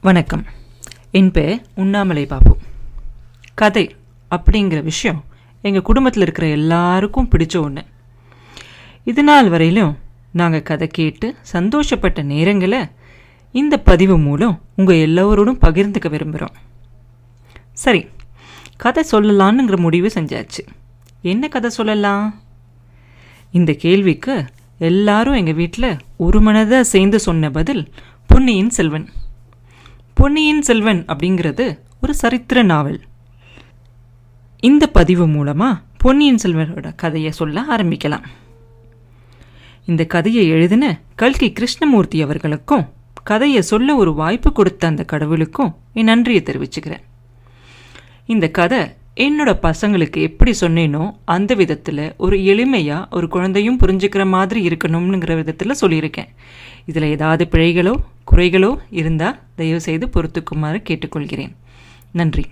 வணக்கம். என் பேர் உண்ணாமலை பாபு. கதை அப்படிங்கிற விஷயம் எங்கள் குடும்பத்தில் இருக்கிற எல்லாருக்கும் பிடிச்ச ஒன்று இது நாள் வரையிலும் நாங்கள் கதை கேட்டு சந்தோஷப்பட்ட நேரங்களை இந்த பதிவு மூலம் உங்கள் எல்லோரோடும் பகிர்ந்துக்க விரும்புகிறோம் சரி கதை சொல்லலான்னுங்கிற முடிவு செஞ்சாச்சு. என்ன கதை சொல்லலாம்? இந்த கேள்விக்கு எல்லாரும் எங்கள் வீட்டில் ஒரு மனதாக சேர்ந்து சொன்ன பதில் பொன்னியின் செல்வன். பொன்னியின் செல்வன் அப்படிங்கிறது ஒரு சரித்திர நாவல். இந்த பதிவு மூலமாக பொன்னியின் செல்வனோட கதையை சொல்ல ஆரம்பிக்கலாம். இந்த கதையை எழுதின கல்கி கிருஷ்ணமூர்த்தி அவர்களுக்கும் கதையை சொல்ல ஒரு வாய்ப்பு கொடுத்த அந்த கடவுளுக்கும் என் நன்றியை தெரிவிச்சுக்கிறேன். இந்த கதை என்னோட பசங்களுக்கு எப்படி சொன்னேனோ அந்த விதத்தில் ஒரு எளிமையாக ஒரு குழந்தையும் புரிஞ்சுக்கிற மாதிரி இருக்கணும்னுங்கிற விதத்தில் சொல்லியிருக்கேன். இதில் ஏதாவது பிழைகளோ குறைகளோ இருந்தால் தயவுசெய்து பொறுத்துக்குமாறு கேட்டுக்கொள்கிறேன். நன்றி.